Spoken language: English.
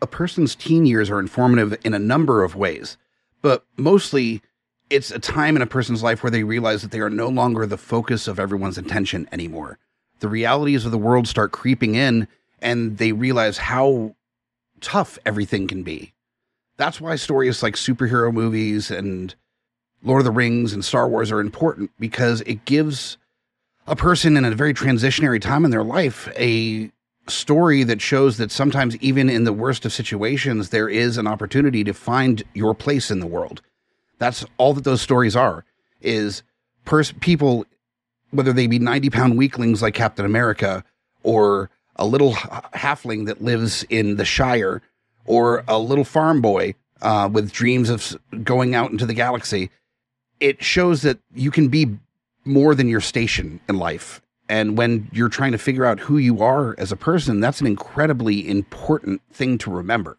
a person's teen years are informative in a number of ways, but mostly it's a time in a person's life where they realize that they are no longer the focus of everyone's attention anymore. The realities of the world start creeping in and they realize how tough everything can be. That's why stories like superhero movies and Lord of the Rings and Star Wars are important because it gives a person in a very transitionary time in their life a story that shows that sometimes even in the worst of situations there is an opportunity to find your place in the world that's all that those stories are is pers- people whether they be 90 pound weaklings like captain america or a little halfling that lives in the shire or a little farm boy uh, with dreams of going out into the galaxy it shows that you can be more than your station in life. And when you're trying to figure out who you are as a person, that's an incredibly important thing to remember.